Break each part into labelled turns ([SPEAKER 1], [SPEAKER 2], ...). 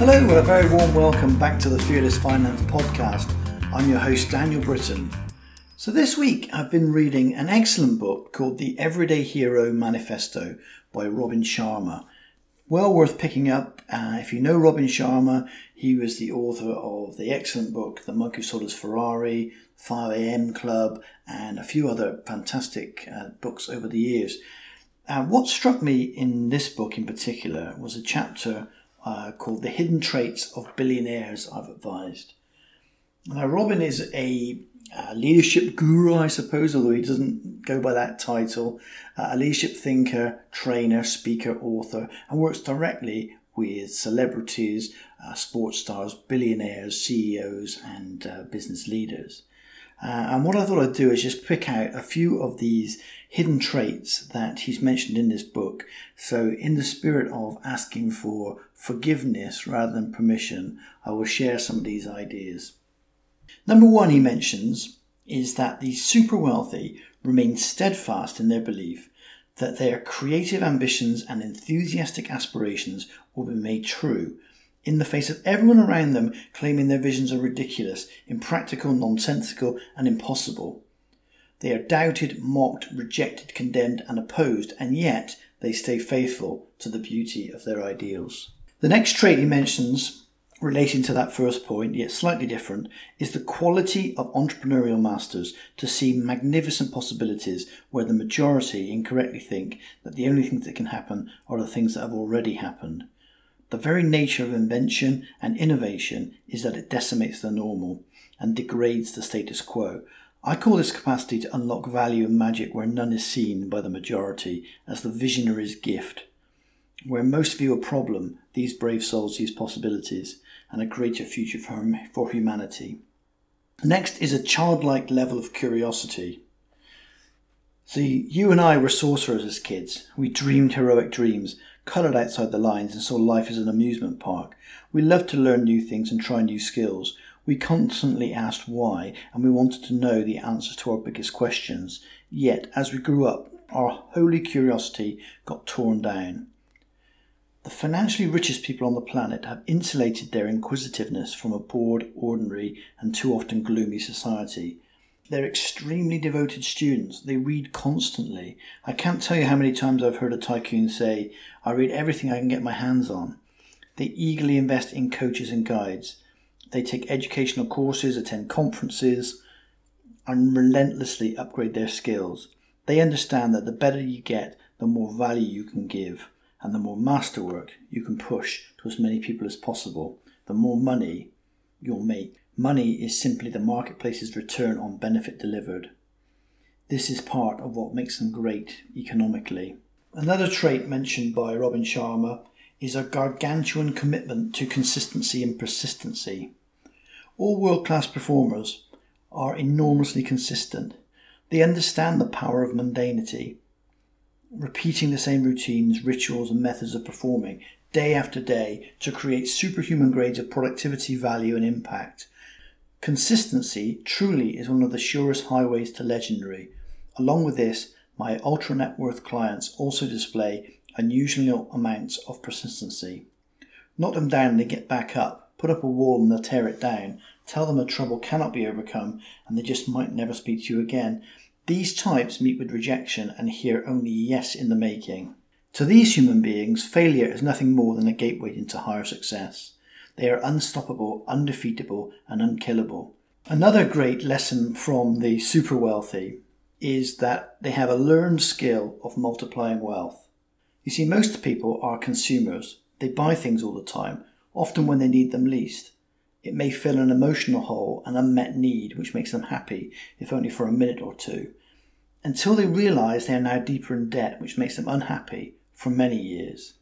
[SPEAKER 1] Hello, and a very warm welcome back to the Fearless Finance podcast. I'm your host, Daniel Britton. So, this week I've been reading an excellent book called The Everyday Hero Manifesto by Robin Sharma. Well worth picking up. Uh, if you know Robin Sharma, he was the author of the excellent book The Monk Who Sold His Ferrari, 5am Club, and a few other fantastic uh, books over the years. Uh, what struck me in this book in particular was a chapter uh, called The Hidden Traits of Billionaires I've Advised. Now, Robin is a leadership guru, I suppose, although he doesn't go by that title, uh, a leadership thinker, trainer, speaker, author, and works directly with celebrities, uh, sports stars, billionaires, CEOs, and uh, business leaders. Uh, and what I thought I'd do is just pick out a few of these hidden traits that he's mentioned in this book. So, in the spirit of asking for forgiveness rather than permission, I will share some of these ideas. Number one, he mentions, is that the super wealthy remain steadfast in their belief that their creative ambitions and enthusiastic aspirations will be made true in the face of everyone around them claiming their visions are ridiculous, impractical, nonsensical, and impossible. They are doubted, mocked, rejected, condemned, and opposed, and yet they stay faithful to the beauty of their ideals. The next trait he mentions, relating to that first point, yet slightly different, is the quality of entrepreneurial masters to see magnificent possibilities where the majority incorrectly think that the only things that can happen are the things that have already happened. The very nature of invention and innovation is that it decimates the normal and degrades the status quo. I call this capacity to unlock value and magic where none is seen by the majority as the visionary's gift. Where most view a problem, these brave souls see possibilities and a greater future for, for humanity. Next is a childlike level of curiosity. See, you and I were sorcerers as kids. We dreamed heroic dreams, coloured outside the lines, and saw life as an amusement park. We loved to learn new things and try new skills. We constantly asked why, and we wanted to know the answers to our biggest questions. Yet, as we grew up, our holy curiosity got torn down. The financially richest people on the planet have insulated their inquisitiveness from a bored, ordinary, and too often gloomy society. They're extremely devoted students. They read constantly. I can't tell you how many times I've heard a tycoon say, I read everything I can get my hands on. They eagerly invest in coaches and guides. They take educational courses, attend conferences, and relentlessly upgrade their skills. They understand that the better you get, the more value you can give, and the more masterwork you can push to as many people as possible, the more money you'll make. Money is simply the marketplace's return on benefit delivered. This is part of what makes them great economically. Another trait mentioned by Robin Sharma is a gargantuan commitment to consistency and persistency. All world class performers are enormously consistent. They understand the power of mundanity, repeating the same routines, rituals, and methods of performing day after day to create superhuman grades of productivity, value, and impact. Consistency truly is one of the surest highways to legendary. Along with this, my ultra net worth clients also display unusual amounts of persistency. Knock them down they get back up, put up a wall and they'll tear it down, tell them a trouble cannot be overcome and they just might never speak to you again. These types meet with rejection and hear only yes in the making. To these human beings, failure is nothing more than a gateway into higher success. They are unstoppable, undefeatable, and unkillable. Another great lesson from the super wealthy is that they have a learned skill of multiplying wealth. You see, most people are consumers. They buy things all the time, often when they need them least. It may fill an emotional hole, an unmet need, which makes them happy, if only for a minute or two, until they realize they are now deeper in debt, which makes them unhappy for many years.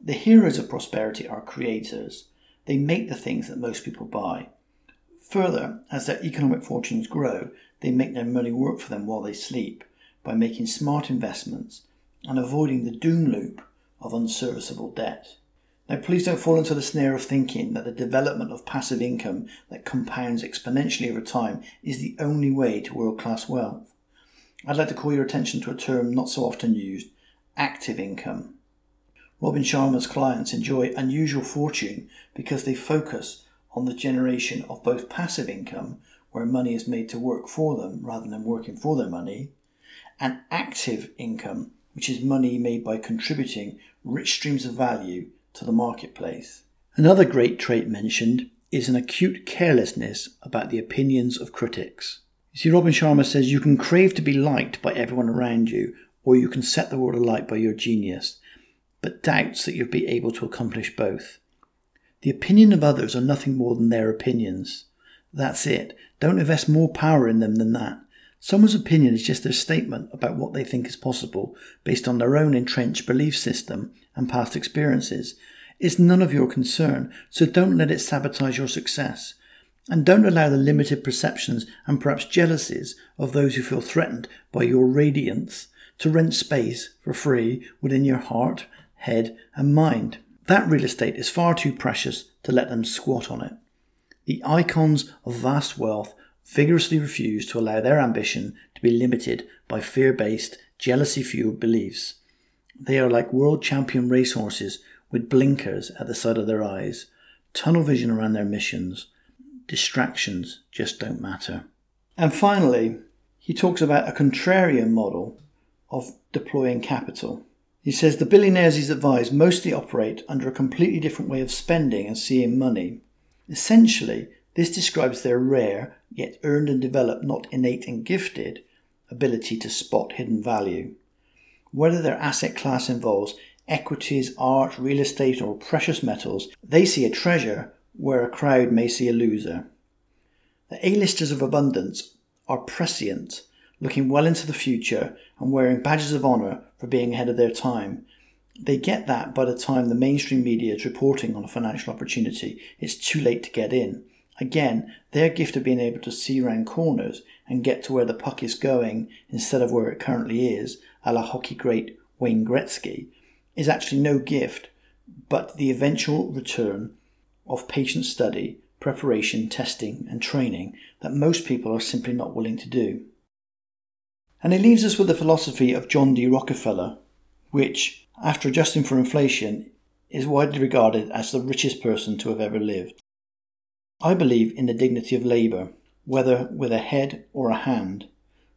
[SPEAKER 1] The heroes of prosperity are creators. They make the things that most people buy. Further, as their economic fortunes grow, they make their money work for them while they sleep by making smart investments and avoiding the doom loop of unserviceable debt. Now, please don't fall into the snare of thinking that the development of passive income that compounds exponentially over time is the only way to world class wealth. I'd like to call your attention to a term not so often used active income. Robin Sharma's clients enjoy unusual fortune because they focus on the generation of both passive income, where money is made to work for them rather than working for their money, and active income, which is money made by contributing rich streams of value to the marketplace. Another great trait mentioned is an acute carelessness about the opinions of critics. You see, Robin Sharma says you can crave to be liked by everyone around you, or you can set the world alight by your genius, but doubts that you'll be able to accomplish both. The opinion of others are nothing more than their opinions. That's it. Don't invest more power in them than that. Someone's opinion is just their statement about what they think is possible based on their own entrenched belief system and past experiences. It's none of your concern, so don't let it sabotage your success. And don't allow the limited perceptions and perhaps jealousies of those who feel threatened by your radiance to rent space for free within your heart, head, and mind. That real estate is far too precious to let them squat on it. The icons of vast wealth vigorously refuse to allow their ambition to be limited by fear based, jealousy fueled beliefs. They are like world champion racehorses with blinkers at the side of their eyes, tunnel vision around their missions. Distractions just don't matter. And finally, he talks about a contrarian model of deploying capital. He says the billionaires he's advised mostly operate under a completely different way of spending and seeing money. Essentially, this describes their rare, yet earned and developed, not innate and gifted, ability to spot hidden value. Whether their asset class involves equities, art, real estate, or precious metals, they see a treasure where a crowd may see a loser. The A-listers of abundance are prescient, looking well into the future and wearing badges of honour for being ahead of their time. They get that by the time the mainstream media is reporting on a financial opportunity, it's too late to get in. Again, their gift of being able to see round corners and get to where the puck is going instead of where it currently is, a la hockey great Wayne Gretzky, is actually no gift, but the eventual return of patient study, preparation, testing, and training that most people are simply not willing to do. And it leaves us with the philosophy of John D. Rockefeller, which, after adjusting for inflation, is widely regarded as the richest person to have ever lived. I believe in the dignity of labour, whether with a head or a hand,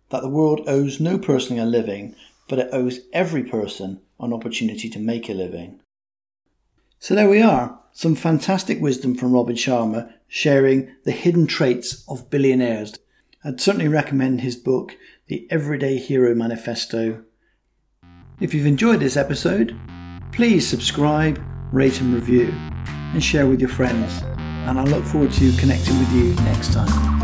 [SPEAKER 1] that the world owes no person a living, but it owes every person an opportunity to make a living. So there we are, some fantastic wisdom from Robin Sharma sharing the hidden traits of billionaires. I'd certainly recommend his book, The Everyday Hero Manifesto. If you've enjoyed this episode, please subscribe, rate and review, and share with your friends and I look forward to connecting with you next time.